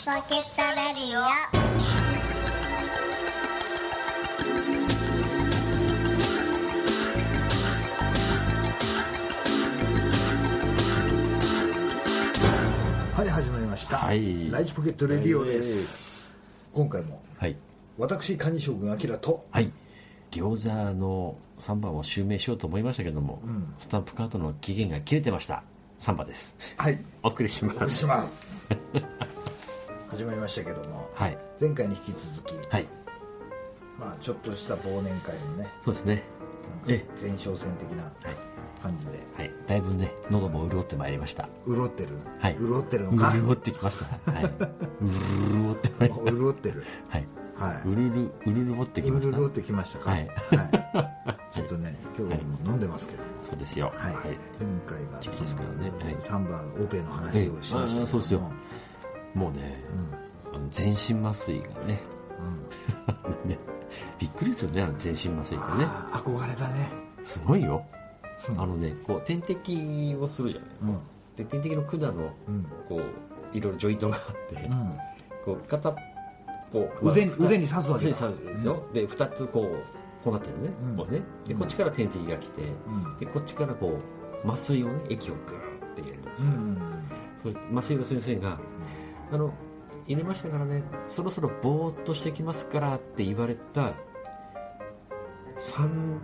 チポケットレディオ。はい始まりました、はい。ライチポケットレディオです、今回もはい。私カニ将軍アキラとはい。餃子のサンバを襲名しようと思いましたけども、スタンプカードの期限が切れてました。サンバです。はい。お送りします。お願いします始まりましたけども、はい。前回に引き続き、はい。まあちょっとした忘年会のねそうですね。え前哨戦的なはい。感じで。はい。だいぶね喉も潤ってまいりました。潤ってる、はい。潤ってるのか？潤ってきました。はい。潤ってまいりまし 潤ってる。たはい。はうるるうるるってきました。潤ってきましたか？はい。はい。ちょっとね今日はもう飲んでますけども、そうですよ。はい、前回がそうですからね。はい。サンバオペの話をしましたけどそうですよもうね、あの全身麻酔がね,、ね。びっくりするねあの全身麻酔ってね憧れだね。すごいよ。うん。あのねこう点滴をするじゃない。うん。で点滴の管のうん。こういろいろジョイントがあって、うん。こう片こう腕腕に刺すわけだ。腕に刺すんですよ、で2つこうこうなってるね,、うん。こうね。でこっちから点滴が来て、うん。でこっちからこう麻酔をね液をグーって入れるんです。よ、うん。そう麻酔の先生が「あの入れましたからねそろそろぼーっとしてきますから」って言われた 3,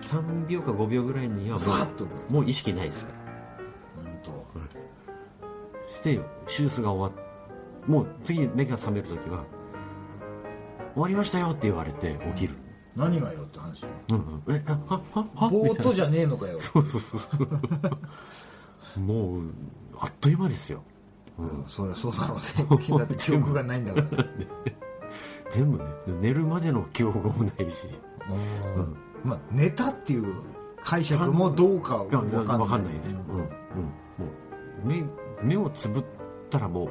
3秒か5秒ぐらいにはもうもう意識ないですから。本してよ手術が終わっもう次目が覚める時は「終わりましたよ」って言われて起きる。当何がよって話？うんうん。えあははは？ぼーっとじゃねえのかよ。な。もうあっという間ですようんそりゃそうだろうね。だって記憶がないんだから。全部ね寝るまでの記憶もないしうん。まあ寝たっていう解釈もどうかわかん。ないん。ないですよ、うん。うん、もう目目をつぶったらもう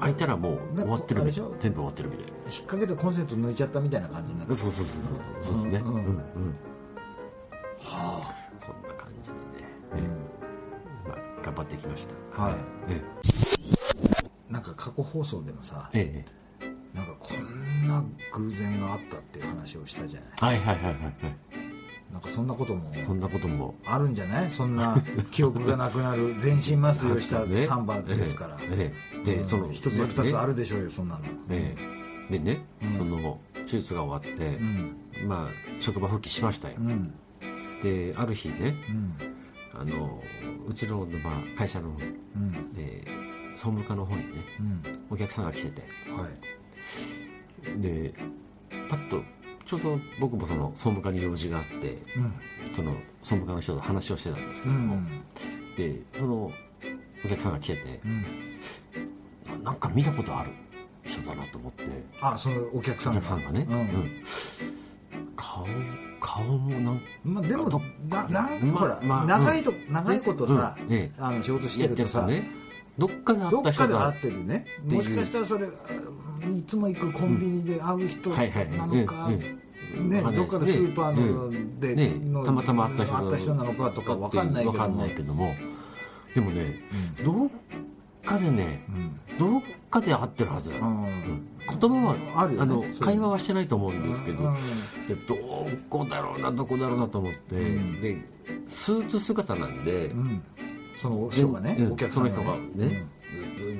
開いたらもう終わってるみたい全部終わってるみたい引っ掛けてコンセント抜いちゃったみたいな感じになってなそうそうそうそうそうですねうん。ん。うん。ん。はそん。な感じでね、ねまあ、頑張ってきました。はい。えあなんか過去放送でもさええなんかこんな偶然があったっていう話をしたじゃない？えはいはいはいはいはい。なんかそんなこともそんなことも。あるんじゃない？そんな記憶がなくなる 全身麻酔をしたね。サンバですから、ええええ。でその一つや二つあるるでしょうよそんなの。ええ。でね、うん。その手術が終わってう、ん。まあ職場復帰しましたよ、うん。である日ねうんあのうちの、まあ、会社のうん。で総務課の方にねうん。お客さんが来てて。はい。でパッとちょうど僕もその総務課に用事があってその総務課の人と話をしてたんですけども、うんでそのお客さんが来ててうん。ななんか見たことある人だなと思って。あそのお客さおんが。客さんがね、うん。うん顔顔もなんまあ、でもどななんまほら、まあ長いと長いことさ、うん。ええ。あの仕事してるとさ、ねどっかで会どった人だっかで会ってるね。ていう。もしかしたらそれいつも行くコンビニで会う人はいはいなのか、ええね、わかんないどっかでスーパーので、ねのたまたま会った人なのか。とかわかんないけどかんないけども。でもね、どっかでねうん。どっかで会ってるはず。だ、うん。うん言葉はあるよね。のそういう会話はしてないと思うんですけど、うん。でどこだろうなどこだろうなと思って、うん。でスーツ姿なんで、うん。その人がね、うんお客さんが、その人がね、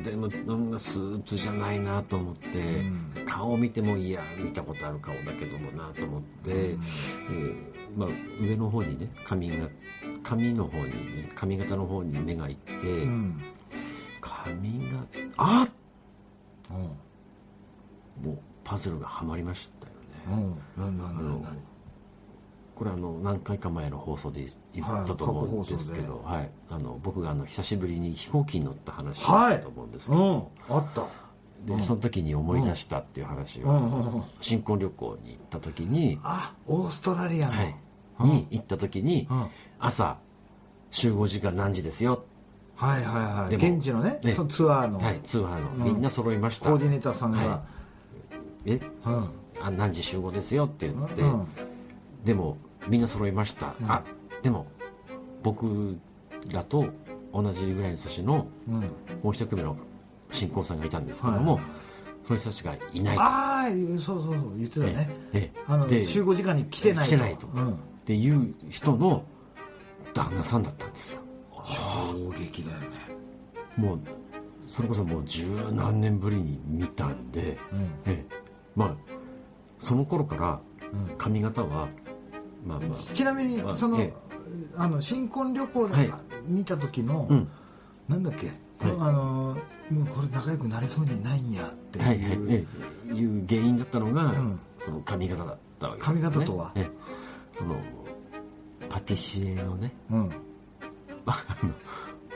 でもなんかスーツじゃないなと思って、ん。顔見てもいや見たことある顔だけどもなと思って、えーまあ、上の方にね髪が髪の方にね髪型の方に目がいって、うんうん髪があっ！うんもうパズルがはまりましたよね、うん。なんなんなんなんこれあの何回か前の放送で言ったと思うんですけど、はいあの僕があの久しぶりに飛行機に乗った話をはい。したと思うんですけど、うん。あった。でその時に思い出したっていう話を、うん。新婚旅行に行った時に、あオーストラリアの、はい、に行った時に、うん。朝集合時間何時ですよ、はいはいはい。現地のねねそのツアーの、はい、ツアーの、うん。みんな揃いました。コーディネーターさんが、はえ？うん。あ何時集合ですよって言って、うん。でもみんな揃いました、うん。あでも僕らと同じぐらいの年のうん。もう一組の新婚さんがいたんですけども、はいその人たちがいないと。ああそうそうそう言ってたね。ええ。あので集合時間に来てないと。来てないと、うん。っていう人の旦那さんだったんですよ衝撃だよね。もうそれこそもう十何年ぶりに見たんで、うん。ええ。まあその頃から髪型は、まあまあ。ちなみにあそのええ。あの新婚旅行ではい。見た時のうん。なんだっけ？あのもうこれ仲良くなれそうにないんやってはいはい。いうええ。いう原因だったのが、ん。その髪型だったわけです、ね、髪型とは？ええ。そのパティシエのねうん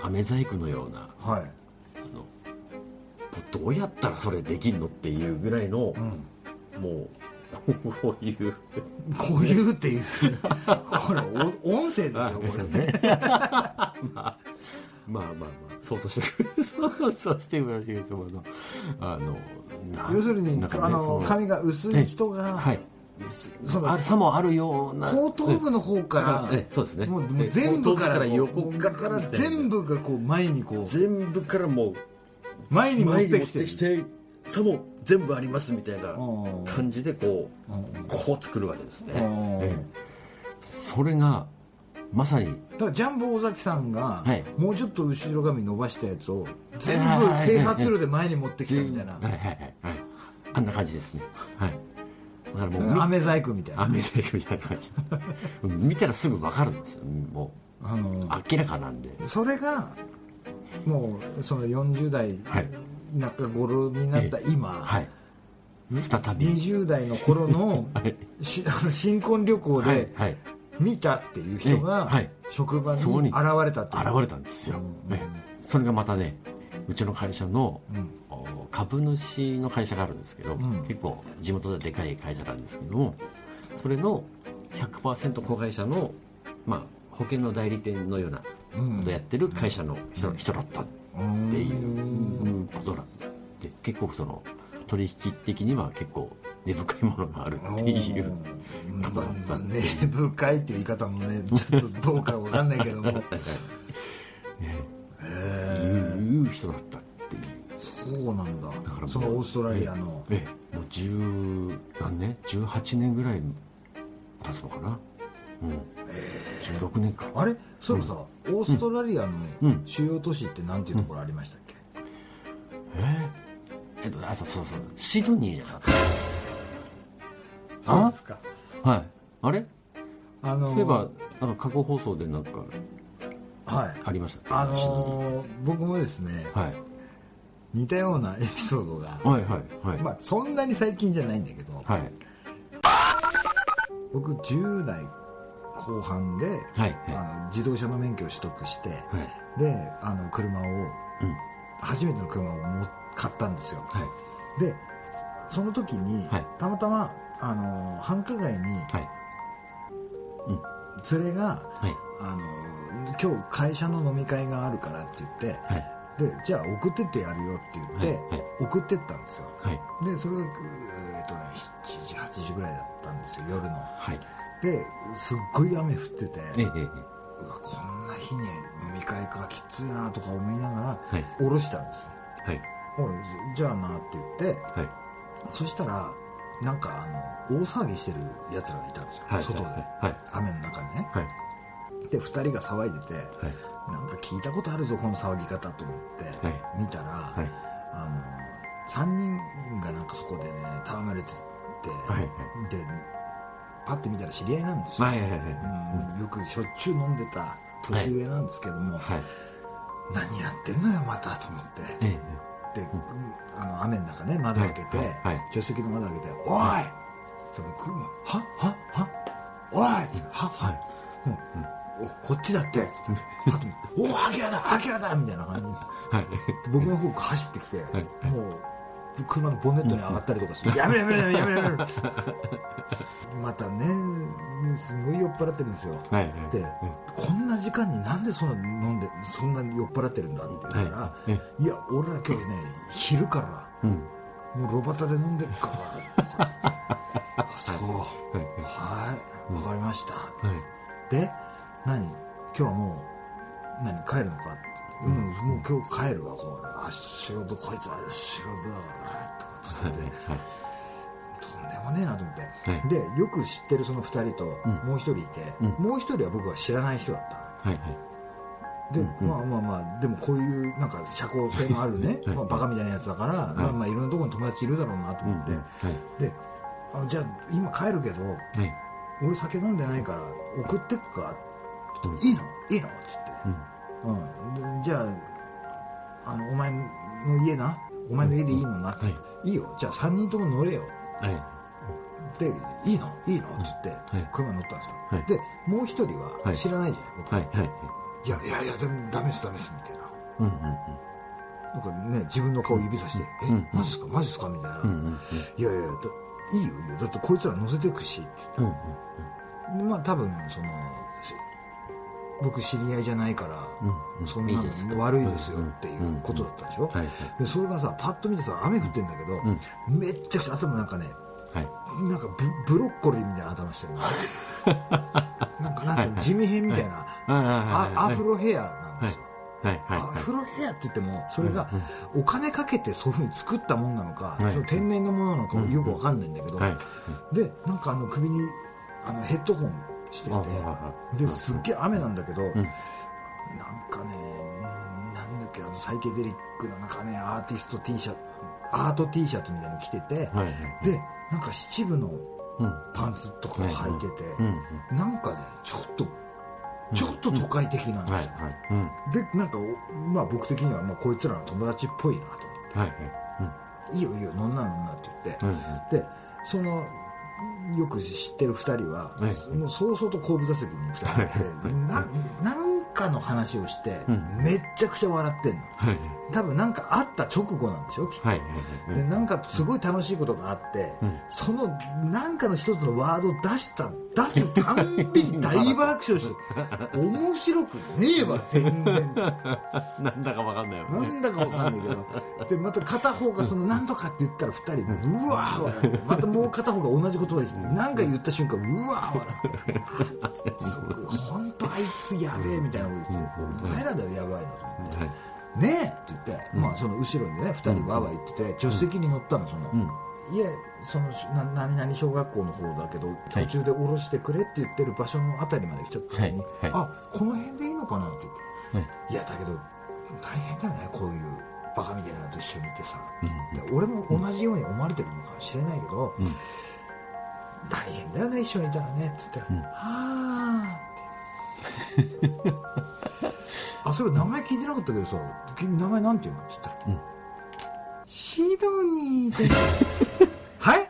飴細工のようなはい。あのどうやったらそれできんのっていうぐらいの、うん。もうこういう。こういうっていう。これお音声ですよこれね。まあまあまあまあそうとしてくれそうそうしてくれるそのあのな要するにねあの髪が薄い人がはいそのあるさもあるような。後頭部の方からええそうですね。もう全部から横から全部がこう前にこう全部からもう前に持っててきてきてさも全部ありますみたいなうん。感じでこううん。こう作るわけですね。それがまさにだからジャンボ尾崎さんがはい。もうちょっと後ろ髪伸ばしたやつを全部整髪路で前に持ってきたみたいな。はいはいはいはい。あんな感じですね。はいだからもうみ飴細工みたいな。アメ細工みたいな感じ。う ん見たらすぐ分かるんですよもあのう明らかなんで。それがもうその40代はい。中頃になった今、はい。再び。20代の頃の はい。しあの 新婚旅行はいではい。見たっていう人ええがはい。職場に現れたっていう。現れたんですよ、うんねそれがまたねうちの会社の、株主の会社があるんですけど、ん。結構地元ででかい会社なんですけどもそれの100%子会社の、まあ、保険の代理店のようなことをやってる会社の人,、人だったっていうことなんで結構その取引的には結構根深いものがあるっていううん。方だったんで、根深いっていう言い方もねちょっとどうかわかんないけども いう人だったっていう。そうなんだ。だからそのオーストラリアの。ええもう十何年18年ぐらい経つのかな。うん、16年か。あれ？そういえばさオーストラリアのうん。主要都市ってなんていうところありましたっけ？ええ。えっとあそうそうそう。シドニーじゃなかっそうですか。たはい。あれ？あのそういえばなんか過去放送でなんかはいありました。ねあシドニのー僕もですねーはい。似たようなエピソードがはいはいはい、まあそんなに最近じゃないんだけどはい。僕10代後半ではいあの自動車の免許を取得してはい。であの車をうん。初めての車をも買ったんですよ。はい。でその時に、はい。たまたまあの繁華街にはい。連れがはいあの今日会社の飲み会があるからって言ってはい。でじゃあ送ってってやるよって言って、はいはい。送ってったんですよ。はい。でそれがえっ、とね7時8時ぐらいだったんですよ夜の。はい。ですっごい雨降っててえうわこんな日に飲み会かきついなとか思いながらはい。降ろしたんですよ。はい。じゃあなって言ってはい。そしたらなんかあの大騒ぎしてるやつらがいたんですよ、はい外で、はい。雨の中でね。はいで2人が騒いでてはい。なんか聞いたことあるぞこの騒ぎ方と思って、はい。見たら、はい。あの3人がなんかそこでね戯れてて、はいでパッて見たら知り合いなんですよ、はいはいはいうんよくしょっちゅう飲んでた年上なんですけども、はい。何やってんのよまたと思って。ええで、あの雨の中ね窓開けて、はい。はい。はい。助手席の窓開けて「おい!」その車は？は？は？おい!」は？は、もうおこっちだって」つってパッと見て「おおアキラだアキラだ!」みたいな感じ。ではい。僕の方走ってきて、いもう車のボンネットに上がったりとかして「やめろやめろやめろやめろやめろ」またねすごい酔っ払ってるんですよ。はいはい。で、こんな時間になんでその飲んでそんなに酔っ払ってるんだって言ったら、はいい、や俺ら今日ね昼からうん。もうロバタで飲んでるから あそう。はい。はいわかりました、はい。で何？今日はもう何？帰るのか？ってうん。もう今日帰るわこれ。あ仕事こいつは仕事だからとかって言って、はい。とんでもねえなと思って、はい。でよく知ってるその2人とうん。もう1人いて、うん。もう1人は僕は知らない人だったはいはい。で、うんうん。まあまあまあでもこういうなんか社交性のあるね、はいまあ、バカみたいなやつだから、まあまあいろんなところに友達いるだろうなと思って、うんうん。はい。であじゃあ今帰るけどはい。俺酒飲んでないから送ってくか、うんいいの？いいの？ってうん言って、うん、でじゃああのお前の家な？お前の家でいいのな？って、、はい。いよ。じゃあ3人とも乗れよ。はい。でいいの？いいの？って言って、はい。車に乗ったんですよ、はい。でもう一人ははい。知らないじゃない、僕、はい。はい。い。やいやいやでもダメですダメですみたいな。うんうんなんかね自分の顔指さして「うん。え？マジっすか？マジっすか?」みたいな「うんうんうん。いやいやだいいよいいよ。だってこいつら乗せてくし」って。うんうんまあ多分そのし僕知り合いじゃないから、うんうん。そんなの悪いですよっていうことだったでしょ、はいはい。でそれがさパッと見てさ雨降ってんだけど、めっちゃくちゃ頭なんかねはい。なんかブブロッコリーみたいな頭してるの。なんかなんていうの地味編みたいな、アフロヘアなんですよ、はい。はい。アフロヘアって言ってもそれがお金かけてそういうふうに作ったもんなのか、はい。その天然のものなのかよくわかんないんだけど、はい。でなんかあの首にあのヘッドホンしてて。ですっげえ雨なんだけど、ん。なんかねなんだっけあのサイケデリックななんかねアーティスト T シャツアート T シャツみたいなの着てて、はいはい。でなんか七分のうん。パンツとか履いてて、うんなんかねちょっとちょっと都会的なんですよ、でなんかおまあ僕的にはまあこいつらの友達っぽいなと思って。はいはい「いいよいいよ飲んな飲んな」って言って、うんうん。でそのよく知ってる2人は、はい。もう早々と後部座席に2人がいてななんかの話をして、うん。めっちゃくちゃ笑ってんの。はい。多分なんかあった直後なんでしょ？きっと、はいはいはいでなんかすごい楽しいことがあって、うん。そのなんかの一つのワードを出した出すたんびに大爆笑して面白くねえわ全然。なんだかわかんないよなねんだかわかんないけど。でまた片方がその何とかって言ったら2人うわー笑ってまたもう片方が同じ言葉です何か言った瞬間うわー笑って 本当あいつやべえみたいなお前らだよやばいのと思って。ねえって言って、まあその後ろにね2人わわ言ってて助手席に乗ったのその、いえそのな何々小学校の方だけど途中で降ろしてくれって言ってる場所のあたりまで来ちゃった時に、はいはいあこの辺でいいのかなって言って、はいい、やだけど大変だよねこういうバカみたいなのと一緒にいてさ、うん俺も同じように思われてるのかもしれないけど、うん大変だよね一緒にいたらねって言ったら「うんはあ」あそれ名前聞いてなかったけどさ君名前なんていうのって言ったら、うん。シドニーで。す はい？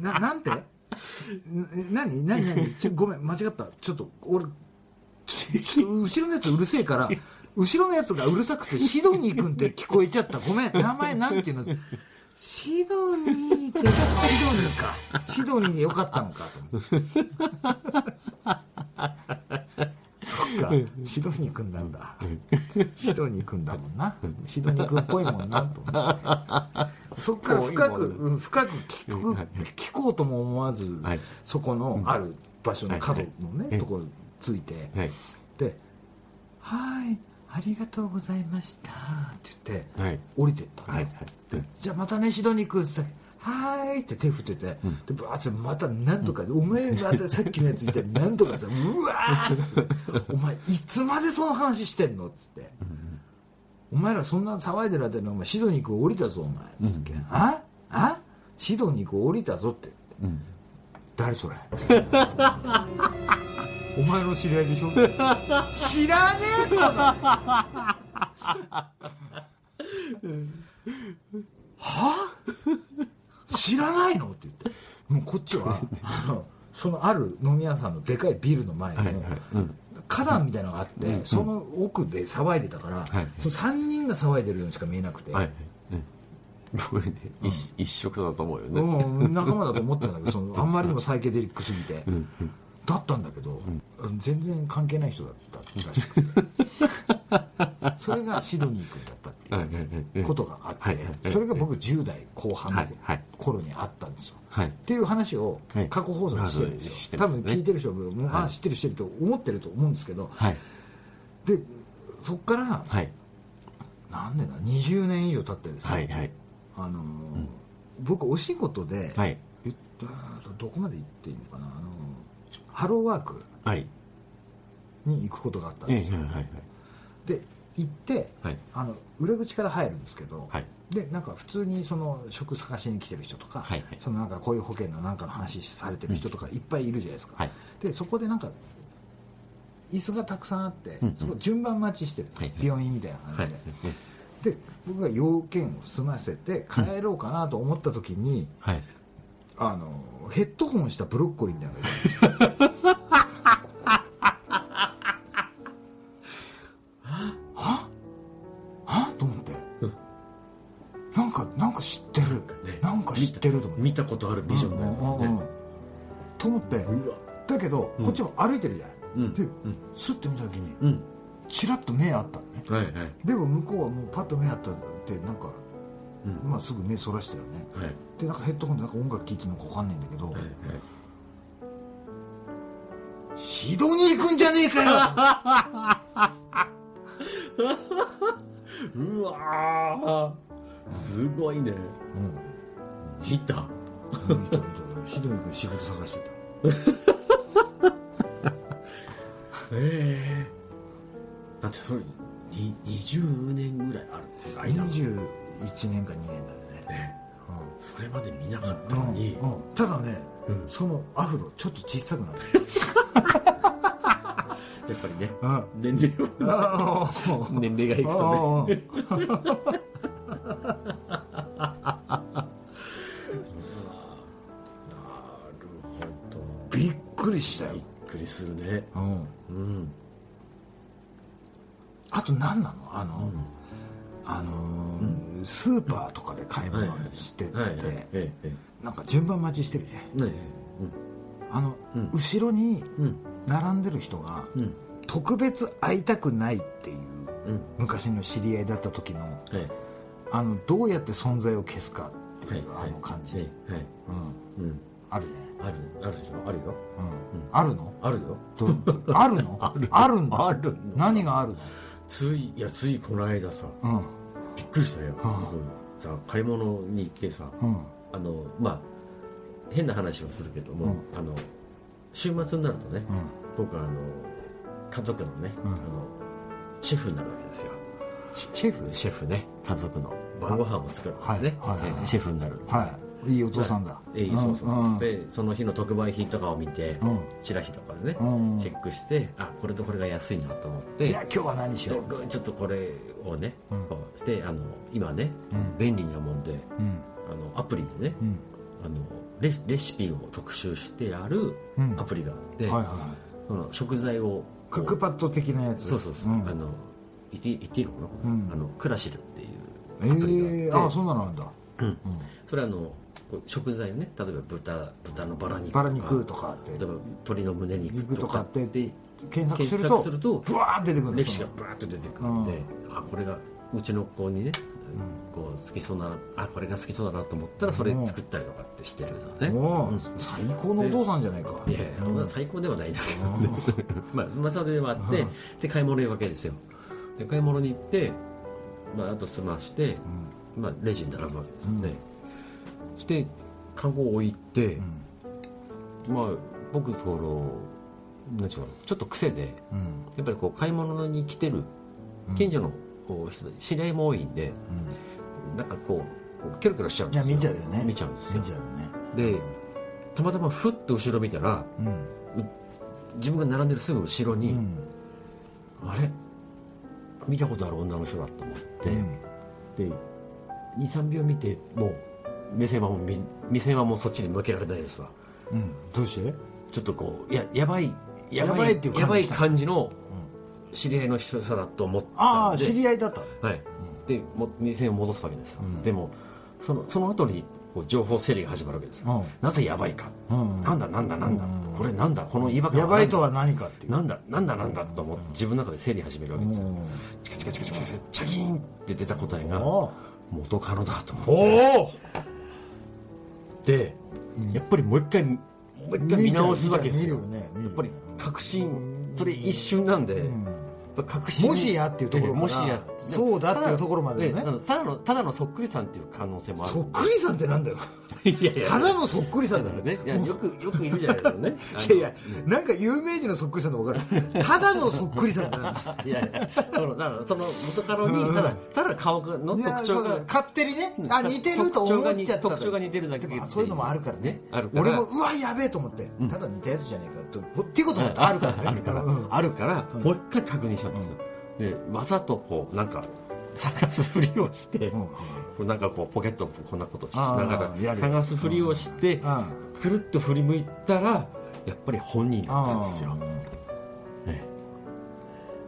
ななんて？何？何？何？ちょごめん間違った。ちょっと俺ちょっと後ろのやつうるせえから後ろのやつがうるさくてシドニー君って聞こえちゃった。ごめん。名前なんていうのシドニーってシドニーか。シドニーでよかったのかと思ってそっか。シドニー君なんだシドニー君だもんな。シドニー君っぽいもんなと思って。そっから深く、うん深く聞く聞こうとも思わず、はい。そこのある場所の角のね、はい。ところについて、はい。で「はいありがとうございました」って言って、はい。降りてったじゃあまたねシドニー君ってはーいって手振ってて、でバーッてまたなんとかで、お前またさっきのやつして なんとかさうわーっつって「お前いつまでその話してんの?」っつって、お前らそんな騒いでる間にお前シドニー君降りたぞお前」つって、あ？あ？シドニー君降りたぞ」って。うん。誰それ？お前の知り合いでしょ？知らねえと は？知らないの？って言って。もうこっちはあのそのある飲み屋さんのでかいビルの前の、はいはい。うん。花壇みたいなのがあって、その奥で騒いでたから、はいその3人が騒いでるようにしか見えなくて、はいはい。うん。これね一一色だと思うよね。うん、仲間だと思ってたんだけど そのあんまりにもサイケデリックすぎて、うん。だったんだけど、全然関係ない人だったらしくて それがシドニー君だったってはいうことがあって、それが僕10代後半の頃にあったんですよ、はい。っていう話をはい。過去放送でしてるんですよ、多分聞いてる人も、あはい。知ってる人いると思ってると思うんですけどはい。でそっからはい。なんでだ20年以上経ってですね、はいはい。あのー僕お仕事で、はい。言ったどこまで行っていいのかな、あのーハローワークはい。に行くことがあったんええですよ、はいはいで行って、はい。あの裏口から入るんですけど、はい。でなんか普通にその職探しに来てる人とか、はいはい。そのなんか雇用保険のなんかの話されてる人とかいっぱいいるじゃないですか、はい。でそこでなんか椅子がたくさんあって、うん。うんそこ順番待ちしてる、病院みたいなはい感じで、で僕が要件を済ませて帰ろうかなと思った時に、はい。あのヘッドホンしたブロッコリーみたいなのが 見たことあるビジョンだよねと思って。だけど、こっちも歩いてるじゃない、うん。で、スッて見た時にうん。チラッと目あったのね。はいはい。でも向こうはもうパッと目あったってなんか、うん。まあ、すぐ目そらしたよね。はい。でなんかヘッドホンでなんか音楽聴いてるのか分かんないんだけど、はいはい。シドニー行くんじゃねえかよ。うわー。すごいね。うん知った？うんいたいた。シドニー君仕事探してた。ええ。だってそれに20年ぐらいある間21年か2年だよね。ね。うそれまで見なかったのに。んうん。ただね、うん。そのアフロちょっと小さくなって やっぱりね。うん。年齢を。あ年齢がいくとね くりしたよ。びっ、くりするね。うん、うん。あと何なの？あの、あのースーパーとかで買い物してて、はいはい。ええなんか順番待ちしてるじゃん。ええねあの、うん。後ろにえうん。並んでる人がうん。特別会いたくないっていううん。昔の知り合いだった時のはいあのどうやって存在を消すかっていう、はいあの感じ、はいはい。うん、うん。あるね、あるあるでしょ？あるよ。うん。あるの？あるよ。どあるの？ある。あるんだ。あるの。何があるついいやついこの間さのびっくりしたよ、うさ買い物に行ってさあのまあ変な話をするけども、うん。あの週末になるとねうん。僕はあの家族のね、うん。あのシェフになるわけですよ。シシェフ？シェフね家族の。晩ご飯を作るんですね、はい。はい。はい。はいえシェフになる。はいいいお父さんだ、ええそうそうそう、んでその日の特売品とかを見て、うん。チラシとかでね、うん。チェックしてあこれとこれが安いなと思ってじゃあ今日は何しよう？でちょっとこれをね、うん。こうしてあの今ね、うん。便利なもんでうん。あのアプリでね、うん。あのレレシピを特集してあるうん。アプリがあって、はいはいその食材をクックパッド的なやつ。そうそうそう、ん。あの言って言っていいのかな、うん。あのクラシルっていうえアプリがあって、えああそんなのあるんだ、うん。うん。それはあの食材ね例えば豚豚のバラ肉バラ肉とかって例えば鶏の胸肉肉とかってで検索する検と索するとブワーって出てくるの歴史そのがブワーッと出てくるんで、あこれがうちの子にね、こう好きそうなあこれが好きそうだなと思ったらそれ作ったりとかってしてるのね、おお最高のお父さんじゃないか。いやいや、最高ではないんだけど、まあ、まあそれはあって、で買い物行くわけですよ。で買い物に行って、まあ、あと済まして、まあ、レジに並ぶわけですよね、そしてカゴを置いて、まあ僕そのなんていうのちょっと癖でうん。やっぱりこう買い物に来てる近所のこう人知り合いも多いんで、なんかこうこうキョロキョロしちゃうんですよ。見ちゃうよね。見ちゃうんですよ。ね。でたまたまふっと後ろ見たらうん。自分が並んでるすぐ後ろに、うん。あれ？見たことある女の人だと思って、で23秒見てもう目線はもうみ目線はもうそっちに向けられないですわ。うん。どうして？ちょっとこういややばいやばいやばいっていう感じやばいした感じの知り合いの人だと思ったああ知り合いだった。はい、でも目線を戻すわけですよ、うん。でもそのその後にこう情報整理が始まるわけですよ、うん。なぜやばいか、うん。なんだなんだなんだ、うん。これなんだこの言い訳はやばいとは何かっていう。なんだなんだなんだと思って自分の中で整理始めるわけですよ、うん。チカチカチカチカチカチャキーンって出た答えがお元カノだと思っおおてやっぱりもう一回もう一回見直すわけですよ。ねね。やっぱり確信それ一瞬なんで、うん確信もしやっていうところ。もしや。そうだっていうところまでのねただのただのそっくりさんっていう可能性もある。そっくりさんってなんだよ。いやいやただのそっくりさんだよね。よくよくいるじゃないですかね。いやいやなんか有名人のそっくりさんで分かる。ただのそっくりさんってなんだよ。いやいやそのだからその元カノにただただ顔の特徴が勝手にね。あ似てると思っちゃった特徴が似てるだけでもそういうのもあるからね。俺もうわやべえと思って。ただ似たやつじゃねえかとっていうこともあるからね。あるから、うん。あるから、もう一回確認したんですよ、でわざとこうなんか探すふりをして、うんなん。かこうポケットをこんなことしながら探すふりをして、うん。くるっと振り向いたらやっぱり本人だったんですよ、ええ。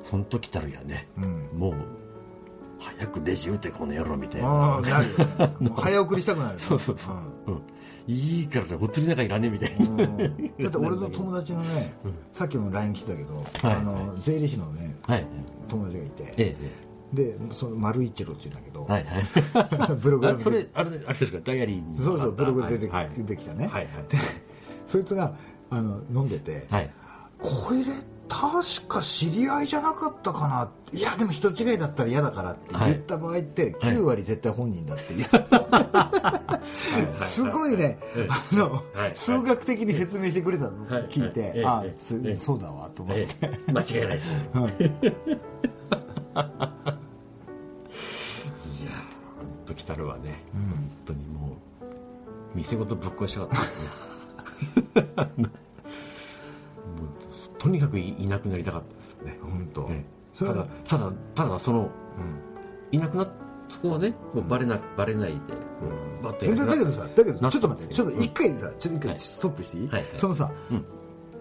その時たるやね、うん。もう早くレジ打てこの野郎みたいな。な 早送りしたくなるそうそうそう、うん。いいからじゃあ映りながらいらねえみたいな、うん。だって俺の友達のねさっきも LINE 来たけどはい。あの税理士のねはい。友達がいて。えええでその丸一郎っていうんだけどえはいはい。ブログそれあれあれですか？ダイアリーに。そうそうブログで出て,、はい出てきたね、はいはい。そいつがあの飲んでて、はい。これ確か知り合いじゃなかったかな。いやでも人違いだったら嫌だからって言った場合って9割絶対本人だっていう、すごいね、あの、はい。数学的に説明してくれたの聞いて、はいあそうだわと思って、ええ。間違いないです。ねいや本当来たるわね、本当にもう店ごとぶっ壊したかった。ですねとにかくいいなくなりたかったですよね、本当、ええ。それは。ただただただそのいなくなっそこはねこうバレなバレないでこうバッといなくなだだけどさだけどなちょっと待ってちょっとうん一回さちょっと一回はい。ストップしていい、はいはい。そのさ、うん。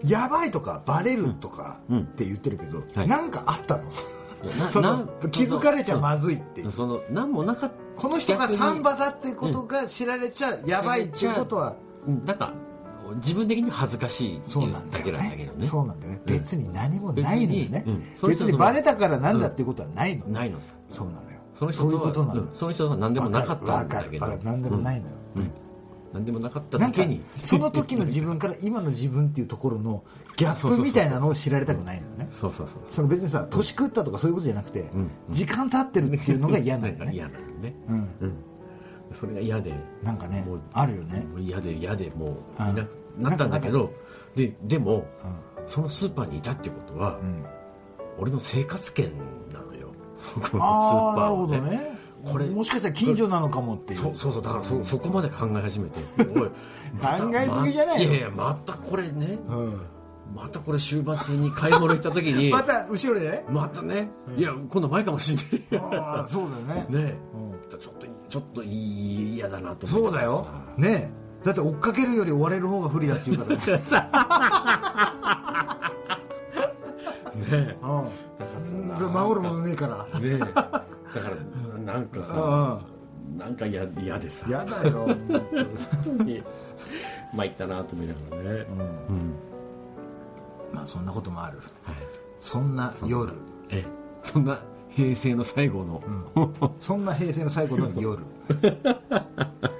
やばいとかバレるとかうん。って言ってるけど、はい。なんかあったの？いやなそのな気づかれちゃまずいって。いう、その何もなかった。この人がサンバだってことが知られちゃやばいっていうことは。うんなんか自分的に恥ずかしいそうなんだよなんだけどね。そうなんだよね。別に何もないのよね。別に別にバレたからなんだっていうことはないのないのさ。そうなのよ。その人そういうとはその人は何でもなかったんだけど。何でもないのようん。何でもなかっただけに。その時の自分から 今の自分っていうところのギャップみたいなのを知られたくないのよね。そうそうそうその別にさ年食ったとかそういうことじゃなくてん。時間経ってるっていうのが嫌なのよ ね。嫌なのね。うん。うん。それが嫌でなんかねあるよね。嫌で嫌でもううん。いなくなったんだけどででもそのスーパーにいたってことはうん。俺の生活圏なのよ。そこのスーパーはね。どね。これもしかしたら近所なのかもっていう。そうそうそうだからそそこまで考え始めて。また考えすぎじゃないいやいやまたこれね。うん。またこれ週末に買い物行った時に。また後ろで？ねまたね。いや今度前かもしれない。ああそうだよね。ね。うん。ちょっとちょっと嫌だなと思そうだよ。ね。えだって追っかけるより追われる方が不利だって言うからね。ねうん。守るものねえから。ねだからなんかさあなんか嫌嫌でさ。あやだよ。本当に。参ったなと思いながらね。うん。うん。まあそんなこともある。はい。そんな夜。ええ。そんな平成の最後の。そんな平成の最後の夜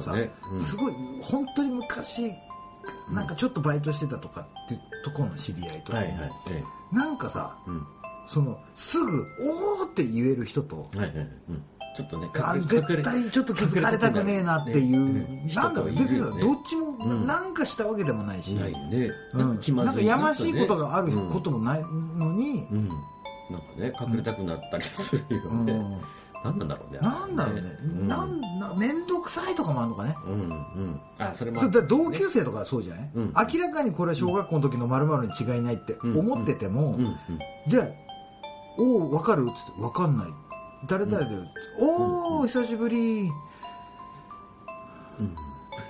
かさ、ねうん。すごい本当に昔なんかちょっとバイトしてたとかっていうところの知り合いとか、はいはいえなんかさえうん。そのすぐ「おー」って言える人とはいはいはい。うん。ちょっとね絶対ちょっと気づかれたくねえなっていう、ねねなんだろう別にどっちもうん。なんかしたわけでもないし、うん。気まずいなんかやましいことがあるうん。こともないのに、うん。なんかね隠れたくなったりするようん。ねなんなんだろうねなんだろうね、うん。なんな面倒くさいとかもあるのかね。うんうん。あそれもそれだ同級生とかそうじゃない、うん。明らかにこれは小学校の時の〇〇に違いないって思ってても、うんうん。じゃあ「おお分かる?」っつって「分かんない」「誰々だよ」おお久しぶり」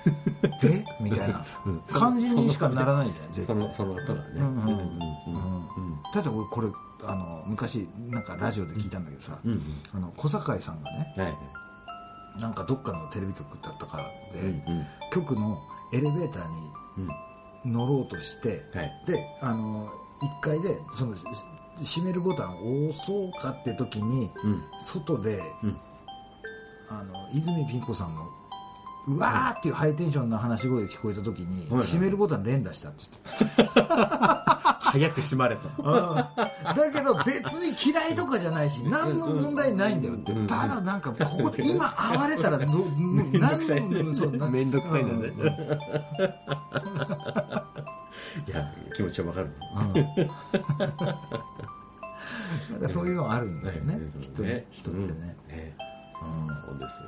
でみたいな。うん。感じにしかならないじゃん絶対。そのその後がね。うんうんうんうんうん。うん。だって俺これあの昔なんかラジオで聞いたんだけどさ、うんうん。あの小堺さんがねはいはい。なんかどっかのテレビ局だったからで、うんうん。局のエレベーターに乗ろうとして、はい。であの1階でそのし閉めるボタンを押そうかって時に、うん。外で、うん。あの泉ピン子さんのうわーっていうハイテンションな話し声が聞こえた時に、はい閉めるボタン連打したって言って 早く閉まれと。ただけど別に嫌いとかじゃないし何も問題ないんだよって。うん。ただなんかここで今暴れたら どめんどくさいそうなめんどくさいん。だねいや気持ちはわかる。なんかそういうのあるんだよね、ねきっとね人ってね、そうですよ。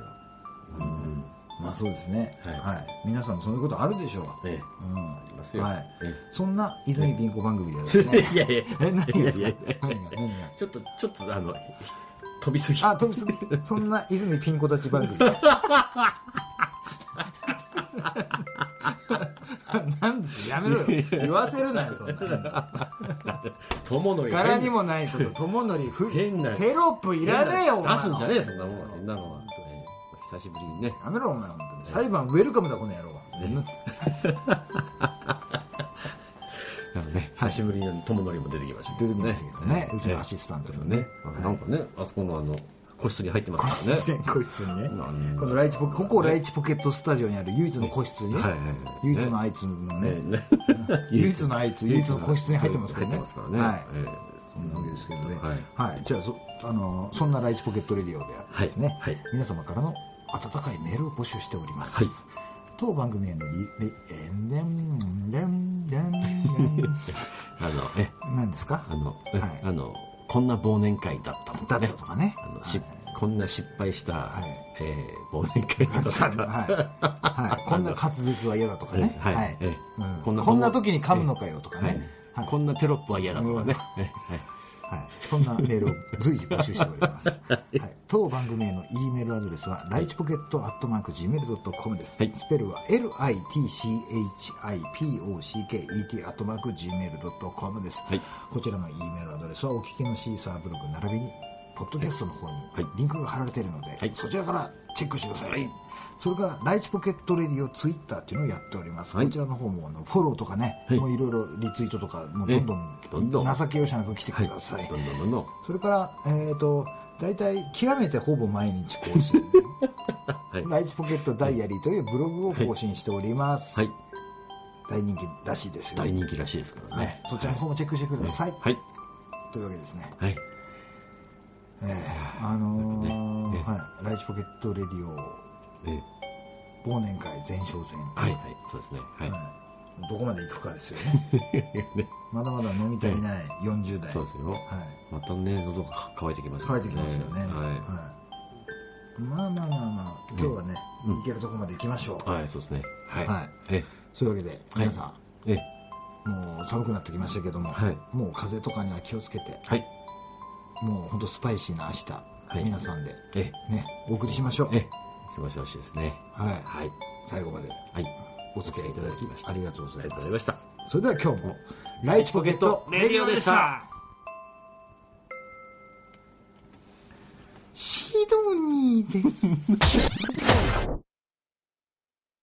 うんまあそうですね、ははい。い皆さんもそういうことあるでしょう、ねうん。ありますよ。はい。ねそんな泉ピン子番組ではですね。いやいや。え何ですか？ちょっとちょっとあの飛びすぎ。あ飛びすぎ。そんな泉ピン子たち番組。なんです？やめろよ。言わせるなよそんな友の柄にもないこと友のりふ変な。テロップいらねえよ出すんじゃねえそんなもんは。そんなのは。ええ久しぶりにね。やめろお前本当に。裁判ウェルカムだこの野郎。あのね 久しぶりに友のりも出てきました出てきましたけどね。うちのアシシスタントのね。ね。あなんかねあそこのあの個室に入ってますからね。個室にね。このライチポここライチポケットスタジオにある唯一の個室にね。はいはいはい。唯一のあいつのね。ね。ね。唯一のあいつ唯一の個室に入ってますからね。はい。えそんなわけですけどね。はい。はい。じゃあそあのそんなライチポケットレディオではですね。はい。はい。皆様からの温かいメールを募集しております。はい。当番組へのリリえんれんれんれんれんえあのえ何ですか？あのえはい。あのこんな忘年会だったとだったかねとかね。あのしこんな失敗したい。えー忘年会だったとか。はい、はい、こんな滑舌は嫌だとかね、はい。はい。ええうん。こんなこんな時に噛むのかよとかはい。ね、はい。こんなテロップは嫌だとかね。えはいはい、そんなメールを随時募集しております、はい、当番組への E メールアドレスはライチポケットアットマーク Gmail.com です、はい。スペルは LITCHIPOCKET アットマーク Gmail.com です、はい。こちらの E メールアドレスはお聞きのシーサーブログ並びにポッドキャストの方にはい。リンクが貼られているので、はい。そちらからチェックしてください、はい。それからライチポケットレディオツイッターっていうのをやっております、はい。こちらの方もあのフォローとかね、はい。もういろいろリツイートとかもうどんどん情け容赦なく来てください、どんどんどんどん。それから、えっ、と、大体、極めてほぼ毎日更新。はい。ライチポケットダイアリーというブログを更新しております。はい。大人気らしいですよ。大人気らしいですからはい。ねそちらの方もチェックしてください。はい。というわけですね。はいええ。あのーね。えはい、ライチポケットレディオ。え忘年会前哨戦。はいはい。そうですね。はい。はい。どこまで行くかですよね。ね。まだまだ飲み足りない40代。そうですよ。はい。またね喉が渇いてきます乾いてきますよね。ははい。まあまあまあまあ、今日はね、うん行けるとこまで行きましょう。いはいそうですね。はい。はい。えそういうわけで皆さん、え。もう寒くなってきましたけども、はい。もう風邪とかには気をつけて。はいもう本当スパイシーな明日、い。皆さんでえねお送りしましょう、え過ごしてほしいですね。はい、はい。最後まではい。お付き合いいただきありがとうございありがますとうございました。それでは今日もライチポケットレディオでした。シドニーです